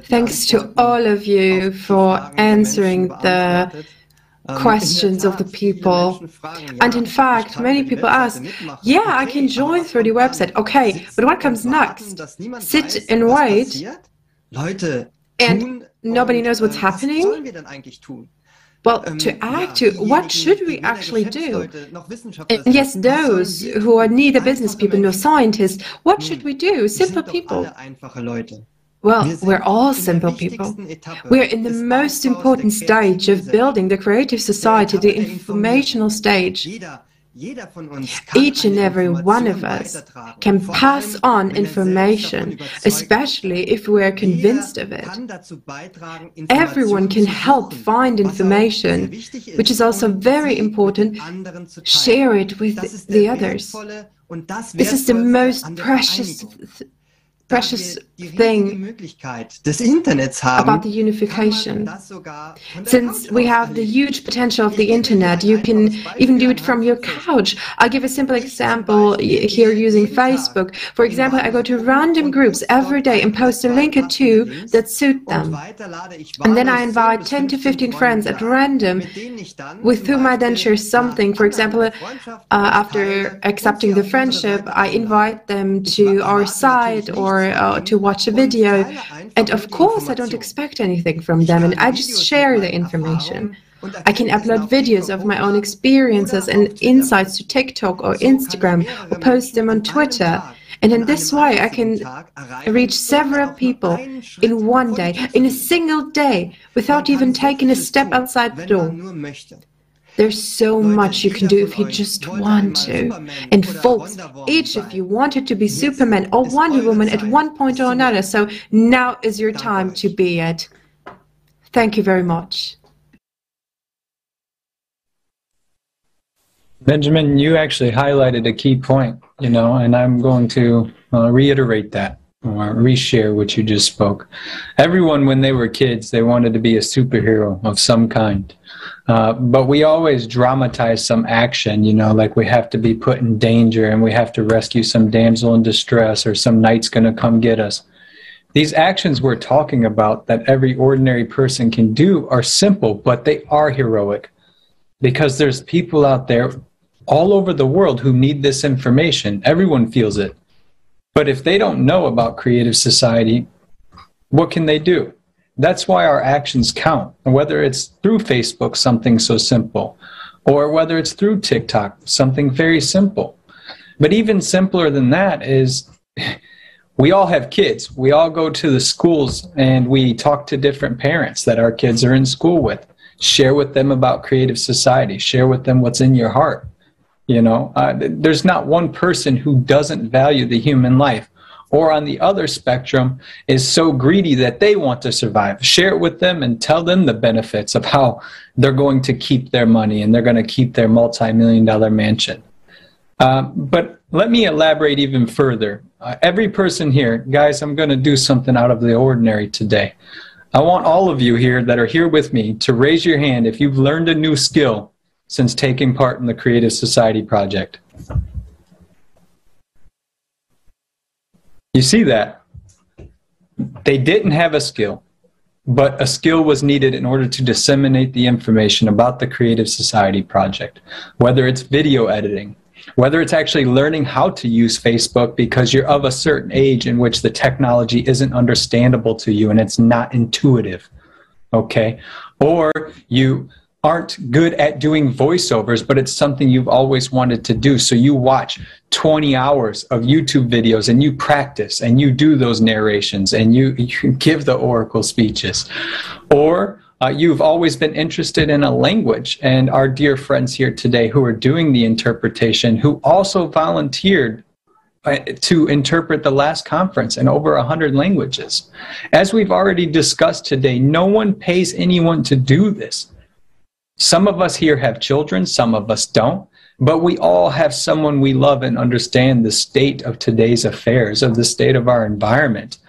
Thanks to all of you for answering the questions of the people. And in fact, many people ask, yeah, I can join through the website. Okay, but what comes next? Sit and wait. And nobody knows what's happening? Well, to act, what should we actually do? Uh, yes, those who are neither business people nor scientists, what should we do? Simple people. Well, we're all simple people. We're in the most important stage of building the creative society, the informational stage. Each and every one of us can pass on information, especially if we are convinced of it. Everyone can help find information, which is also very important. Share it with the others. This is the most precious precious thing about the unification. Since we have the huge potential of the internet, you can even do it from your couch. I'll give a simple example here using Facebook. For example, I go to random groups every day and post a link or two that suit them. And then I invite 10 to 15 friends at random with whom I then share something. For example, uh, after accepting the friendship, I invite them to our site or or uh, to watch a video. And of course, I don't expect anything from them, and I just share the information. I can upload videos of my own experiences and insights to TikTok or Instagram or post them on Twitter. And in this way, I can reach several people in one day, in a single day, without even taking a step outside the door. There's so much you can do if you just want to. And folks, each of you wanted to be Superman or Wonder Woman at one point or another, so now is your time to be it. Thank you very much. Benjamin, you actually highlighted a key point, you know, and I'm going to uh, reiterate that or reshare what you just spoke. Everyone, when they were kids, they wanted to be a superhero of some kind. Uh, but we always dramatize some action, you know, like we have to be put in danger and we have to rescue some damsel in distress or some knight's going to come get us. These actions we're talking about that every ordinary person can do are simple, but they are heroic because there's people out there all over the world who need this information. Everyone feels it. But if they don't know about creative society, what can they do? That's why our actions count. Whether it's through Facebook, something so simple, or whether it's through TikTok, something very simple. But even simpler than that is we all have kids. We all go to the schools and we talk to different parents that our kids are in school with. Share with them about creative society, share with them what's in your heart. You know, uh, there's not one person who doesn't value the human life or on the other spectrum is so greedy that they want to survive. Share it with them and tell them the benefits of how they're going to keep their money and they're going to keep their multi million dollar mansion. Uh, but let me elaborate even further. Uh, every person here, guys, I'm going to do something out of the ordinary today. I want all of you here that are here with me to raise your hand if you've learned a new skill since taking part in the Creative Society project. You see that? They didn't have a skill, but a skill was needed in order to disseminate the information about the Creative Society project, whether it's video editing, whether it's actually learning how to use Facebook because you're of a certain age in which the technology isn't understandable to you and it's not intuitive, okay? Or you aren't good at doing voiceovers, but it's something you've always wanted to do. So you watch 20 hours of YouTube videos and you practice and you do those narrations and you, you give the oracle speeches. Or uh, you've always been interested in a language, and our dear friends here today who are doing the interpretation, who also volunteered uh, to interpret the last conference in over 100 languages. As we've already discussed today, no one pays anyone to do this. Some of us here have children, some of us don't, but we all have someone we love and understand the state of today's affairs, of the state of our environment,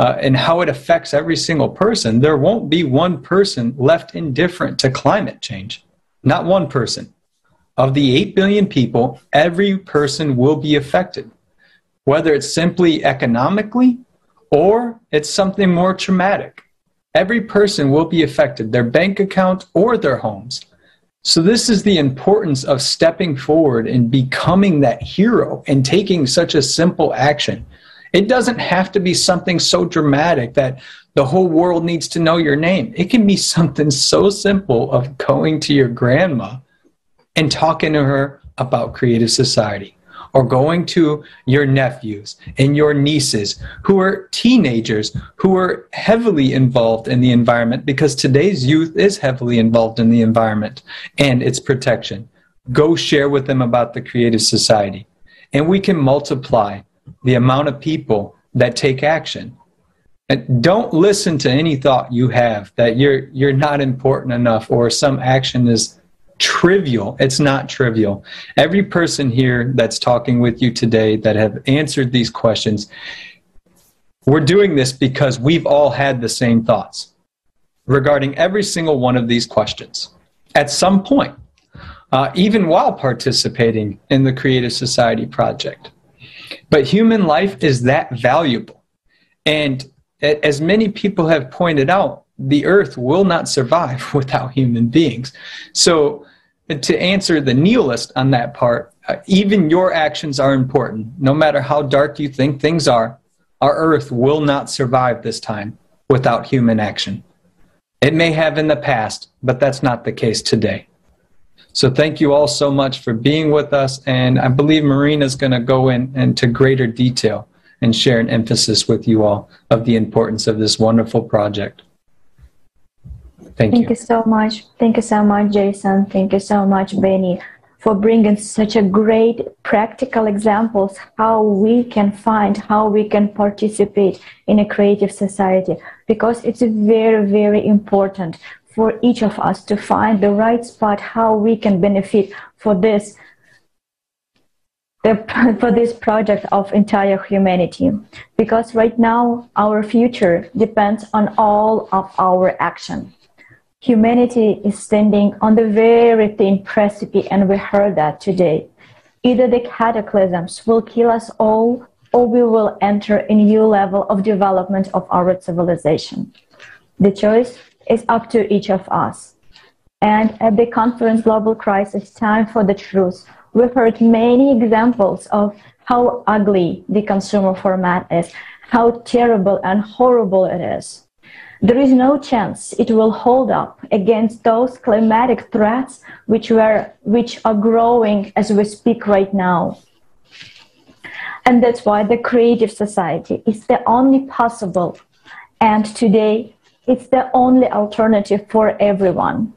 uh, and how it affects every single person. There won't be one person left indifferent to climate change. Not one person. Of the 8 billion people, every person will be affected, whether it's simply economically or it's something more traumatic. Every person will be affected, their bank account or their homes. So, this is the importance of stepping forward and becoming that hero and taking such a simple action. It doesn't have to be something so dramatic that the whole world needs to know your name. It can be something so simple of going to your grandma and talking to her about Creative Society or going to your nephews and your nieces who are teenagers who are heavily involved in the environment because today's youth is heavily involved in the environment and its protection. Go share with them about the Creative Society. And we can multiply the amount of people that take action. And don't listen to any thought you have that you're you're not important enough or some action is trivial. It's not trivial. Every person here that's talking with you today that have answered these questions, we're doing this because we've all had the same thoughts regarding every single one of these questions at some point, uh, even while participating in the Creative Society project. But human life is that valuable. And as many people have pointed out, the earth will not survive without human beings. So, to answer the nihilist on that part, uh, even your actions are important. No matter how dark you think things are, our earth will not survive this time without human action. It may have in the past, but that's not the case today. So thank you all so much for being with us. And I believe Marina is going to go in, into greater detail and share an emphasis with you all of the importance of this wonderful project. Thank, Thank you. you so much. Thank you so much, Jason. Thank you so much, Benny, for bringing such a great practical examples how we can find, how we can participate in a creative society. Because it's very, very important for each of us to find the right spot, how we can benefit for this for this project of entire humanity because right now our future depends on all of our action Humanity is standing on the very thin precipice, and we heard that today. Either the cataclysms will kill us all, or we will enter a new level of development of our civilization. The choice is up to each of us. And at the conference Global Crisis Time for the Truth, we heard many examples of how ugly the consumer format is, how terrible and horrible it is. There is no chance it will hold up against those climatic threats which, were, which are growing as we speak right now. And that's why the creative society is the only possible, and today it's the only alternative for everyone.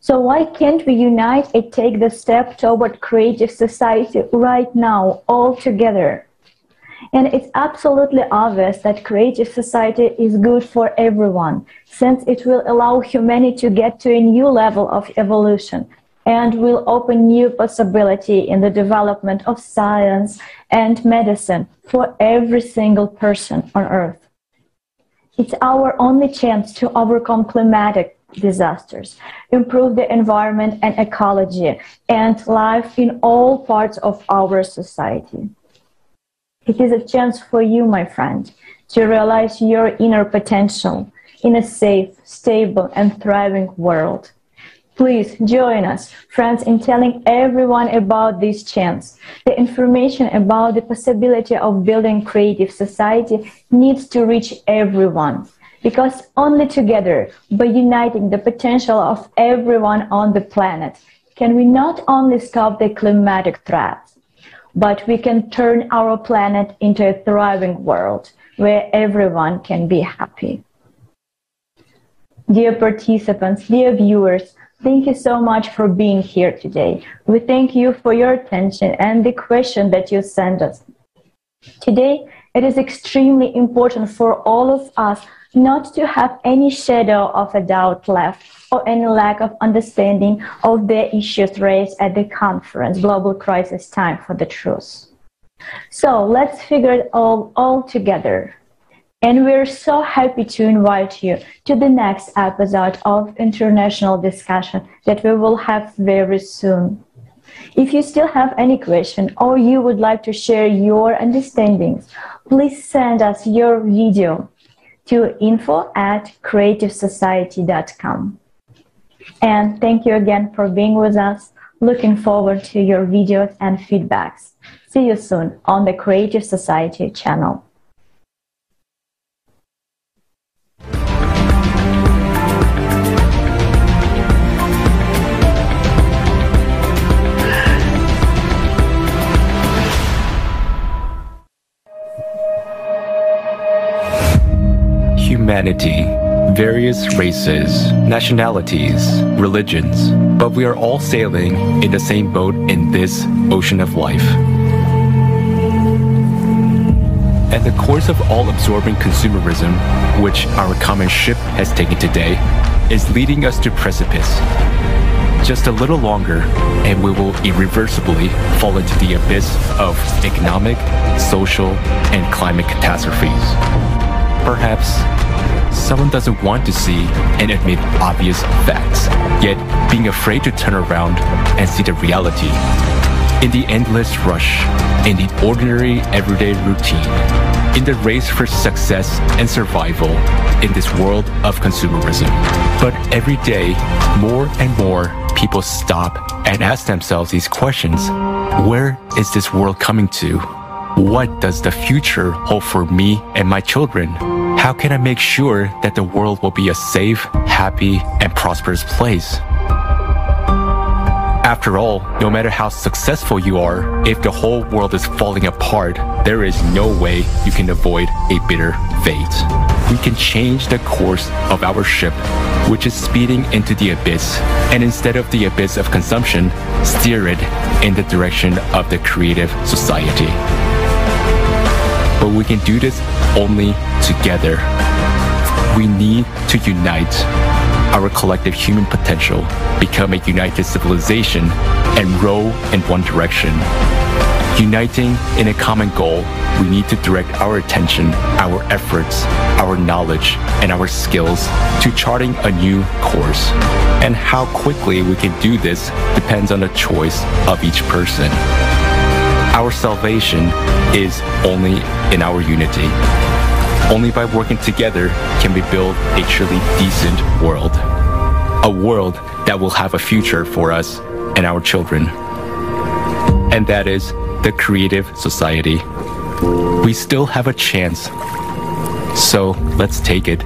So why can't we unite and take the step toward creative society right now, all together? And it's absolutely obvious that creative society is good for everyone, since it will allow humanity to get to a new level of evolution and will open new possibility in the development of science and medicine for every single person on earth. It's our only chance to overcome climatic disasters, improve the environment and ecology, and life in all parts of our society. It is a chance for you, my friend, to realize your inner potential in a safe, stable, and thriving world. Please join us, friends, in telling everyone about this chance. The information about the possibility of building creative society needs to reach everyone because only together, by uniting the potential of everyone on the planet, can we not only stop the climatic threats, but we can turn our planet into a thriving world where everyone can be happy. Dear participants, dear viewers, thank you so much for being here today. We thank you for your attention and the question that you sent us. Today, it is extremely important for all of us not to have any shadow of a doubt left or any lack of understanding of the issues raised at the conference, Global Crisis Time for the Truth. So let's figure it all, all together. And we're so happy to invite you to the next episode of International Discussion that we will have very soon. If you still have any question or you would like to share your understandings, please send us your video to info at creativesociety.com. And thank you again for being with us. Looking forward to your videos and feedbacks. See you soon on the Creative Society channel. Humanity, various races, nationalities, religions, but we are all sailing in the same boat in this ocean of life. At the course of all absorbing consumerism, which our common ship has taken today, is leading us to precipice. Just a little longer, and we will irreversibly fall into the abyss of economic, social, and climate catastrophes. Perhaps someone doesn't want to see and admit obvious facts, yet being afraid to turn around and see the reality. In the endless rush, in the ordinary everyday routine, in the race for success and survival in this world of consumerism. But every day, more and more people stop and ask themselves these questions. Where is this world coming to? What does the future hold for me and my children? How can I make sure that the world will be a safe, happy, and prosperous place? After all, no matter how successful you are, if the whole world is falling apart, there is no way you can avoid a bitter fate. We can change the course of our ship, which is speeding into the abyss, and instead of the abyss of consumption, steer it in the direction of the creative society. But we can do this only together. We need to unite our collective human potential, become a united civilization, and row in one direction. Uniting in a common goal, we need to direct our attention, our efforts, our knowledge, and our skills to charting a new course. And how quickly we can do this depends on the choice of each person. Our salvation is only in our unity. Only by working together can we build a truly decent world. A world that will have a future for us and our children. And that is the creative society. We still have a chance. So let's take it